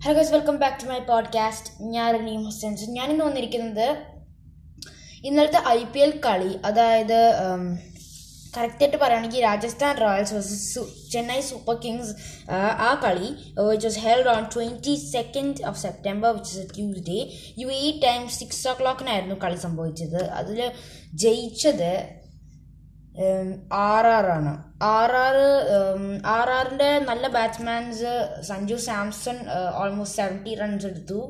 Hello guys welcome back to my podcast ഞാൻ റനീം ഞാൻ ഞാനിന്ന് വന്നിരിക്കുന്നത് ഇന്നലത്തെ ഐ പി എൽ കളി അതായത് കറക്റ്റായിട്ട് പറയുകയാണെങ്കിൽ Rajasthan royals versus Chennai super kings ആ കളി which was held on twenty second of September which is a Tuesday you ഈ ടൈം സിക്സ് ഓ ക്ലോക്കിനായിരുന്നു കളി സംഭവിച്ചത്. അതിൽ ജയിച്ചത് ആർ ആർ ആണ്. ആർ ആർ ആർ ആറിന്റെ നല്ല batsmans Sanju Samson almost seventy runs എടുത്തു.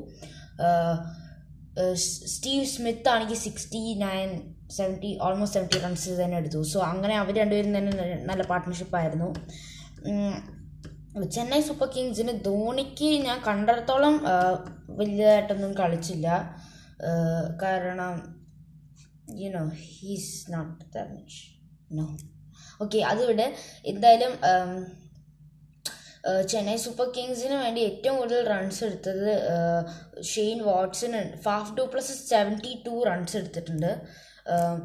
സ്റ്റീവ് സ്മിത്ത് ആണെങ്കിൽ sixty nine seventy almost seventy runs തന്നെ എടുത്തു. സോ അങ്ങനെ അവർ രണ്ടുപേരും തന്നെ നല്ല പാർട്ട്ണർഷിപ്പ് ആയിരുന്നു. ചെന്നൈ സൂപ്പർ കിങ്സിന് ധോണിക്ക് ഞാൻ കണ്ടിടത്തോളം വലിയതായിട്ടൊന്നും കളിച്ചില്ല. കാരണം you know he's not the much no okay അതിവിടെ എന്തായാലും ചെന്നൈ സൂപ്പർ കിങ്സിന് വേണ്ടി ഏറ്റവും കൂടുതൽ റൺസ് എടുത്തത് Shane Watson Faf du Plessis seventy two runs എടുത്തിട്ടുണ്ട്.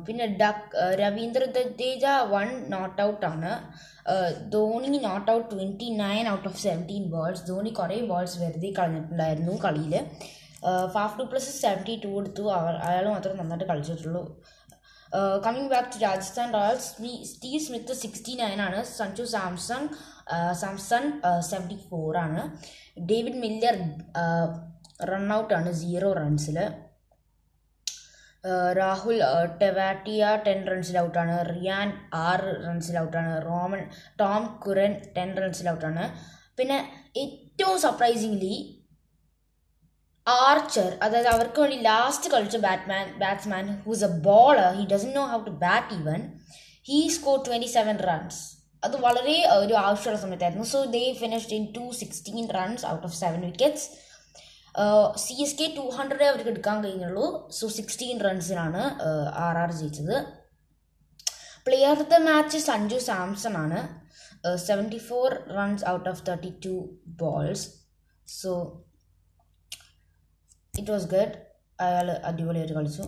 പിന്നെ duck Ravindra Jadeja one not ആണ്. Dhoni not out twenty nine out of seventeen balls Dhoni കുറേ ബോൾസ് വെറുതെ കളഞ്ഞിട്ടുണ്ടായിരുന്നു കളിയിൽ Faf du Plessis seventy two എടുത്തു അയാൾ മാത്രമേ നന്നായിട്ട് കളിച്ചിട്ടുള്ളൂ. Coming back to Rajasthan royals Steve Smith sixty nine ആണ് സഞ്ജു സാംസൺ സാംസൺ സെവന്റി ഫോർ ആണ്. ഡേവിഡ് മില്ലർ റൺ ഔട്ട് ആണ് സീറോ റൺസിൽ രാഹുൽ ടെവാറ്റിയ ടെൻ റൺസിൽ ഔട്ടാണ് റിയാൻ ആറ് റൺസിൽ ഔട്ടാണ് റോമൻ ടോം കുരൻ ടെൻ റൺസിൽ ഔട്ടാണ് പിന്നെ ഏറ്റവും സർപ്രൈസിംഗ്ലി ആർച്ചർ അതായത് അവർക്ക് വേണ്ടി ലാസ്റ്റ് കളിച്ച batman batsman who's a bowler he doesn't know how to bat even he score twenty seven runs അത് വളരെ ഒരു ആവശ്യമുള്ള സമയത്തായിരുന്നു. So they finished in two sixteen runs out of seven wickets C S K two ഹൺഡ്രഡേ അവർക്ക് എടുക്കാൻ കഴിഞ്ഞുള്ളൂ. So sixteen റൺസിനാണ് R R ജയിച്ചത്. Player of the match Sanju Samson ആണ് seventy four runs out of thirty two balls so it was good അയാൾ അടിപൊളിയായിട്ട് കളിച്ചു.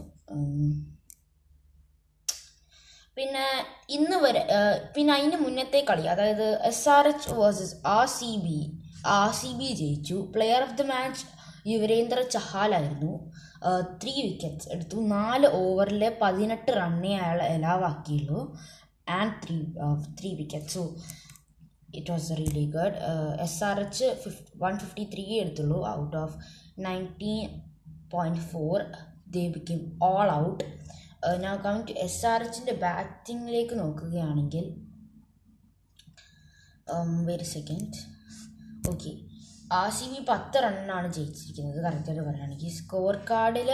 പിന്നെ ഇന്ന് വരെ പിന്നെ അതിന് മുന്നത്തെ കളി അതായത് S R H versus R C B R C B ജയിച്ചു. Player of the match Yuzvendra ചഹാലായിരുന്നു three wickets എടുത്തു. നാല് ഓവറിൽ പതിനെട്ട് റണ്ണേ അയാൾ എലാവാക്കിയുള്ളൂ and three three wicket so it was really good S R H fif one fifty three എടുത്തുള്ളൂ. Out of nineteen point four they out. Out ഞാൻ coming to S R എച്ചിന്റെ ബാറ്റിങ്ങിലേക്ക് നോക്കുകയാണെങ്കിൽ very second okay R C B പത്ത് റണ്ണാണ് ജയിച്ചിരിക്കുന്നത്. കറക്റ്റായിട്ട് പറയുകയാണെങ്കിൽ score കാർഡിൽ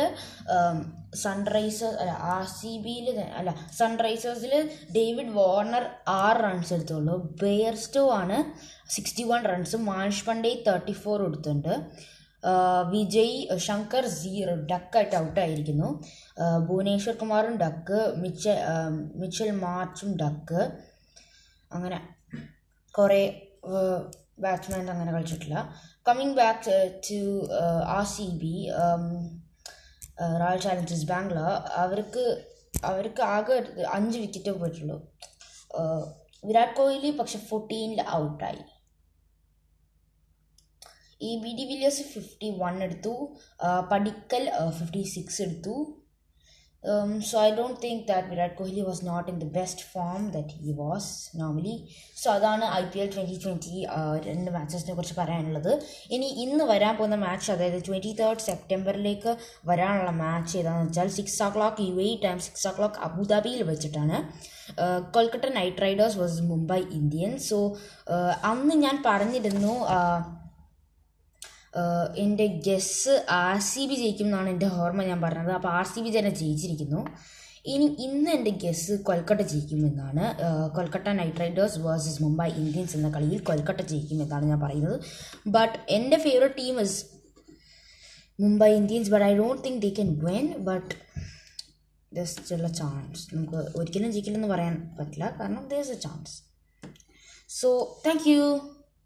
Sunrisers അല്ല R C ബിയിൽ അല്ല സൺറൈസേഴ്സിൽ ഡേവിഡ് വാർണർ ആറ് റൺസ് എടുത്തുള്ളൂ. ബെയർസ്റ്റോ ആണ് sixty one runs Manish Pandey thirty four എടുത്തിട്ടുണ്ട് വിജയ് ശങ്കർ സീറോ ഡക്കായിട്ട് ഔട്ടായിരിക്കുന്നു ഭുവനേശ്വർ കുമാറും ഡക്ക് മിച്ച മിച്ചൽ മാർച്ചും ഡക്ക്. അങ്ങനെ കുറേ ബാറ്റ്സ്മാൻ അങ്ങനെ കളിച്ചിട്ടില്ല. Coming back to R C B Royal Challengers Bangalore അവർക്ക് അവർക്ക് ആകെ അഞ്ച് വിക്കറ്റേ പോയിട്ടുള്ളൂ. വിരാട് കോഹ്ലി പക്ഷെ ഫോർട്ടീനിൽ ഔട്ടായി ഈ B de Villiers fifty one എടുത്തു പടിക്കൽ ഫിഫ്റ്റി സിക്സ് എടുത്തു. So I don't think that Virat Kohli was not in the best form that he was normally so അതാണ് I P L twenty twenty രണ്ട് മാച്ചസിനെ കുറിച്ച് പറയാനുള്ളത്. ഇനി ഇന്ന് വരാൻ പോകുന്ന മാച്ച് അതായത് ട്വന്റി തേർഡ് സെപ്റ്റംബറിലേക്ക് വരാനുള്ള മാച്ച് ഏതാണെന്ന് വെച്ചാൽ six o'clock U A time six o'clock അബുദാബിയിൽ വെച്ചിട്ടാണ്. Kolkata Knight Riders versus Mumbai Indians so അന്ന് ഞാൻ പറഞ്ഞിരുന്നു എന്റെ ഗെസ്സ് ആർ സി ബി ജയിക്കും എന്നാണ് എന്റെ ഓർമ്മ ഞാൻ പറഞ്ഞത്. അപ്പോൾ ആർ സി ബി തന്നെ ജയിച്ചിരിക്കുന്നു. ഇനി ഇന്ന് എന്റെ guess Kolkata ജയിക്കുമെന്നാണ് Kolkata Knight Riders versus Mumbai Indians എന്ന കളിയിൽ കൊൽക്കട്ട ജയിക്കുമെന്നാണ് ഞാൻ പറയുന്നത്. ബട്ട് എന്റെ favourite team is Mumbai Indians but I don't think they can win but just ഉള്ള ചാൻസ് നമുക്ക് ഒരിക്കലും ജയിക്കില്ലെന്ന് പറയാൻ പറ്റില്ല. കാരണം there's a chance so thank you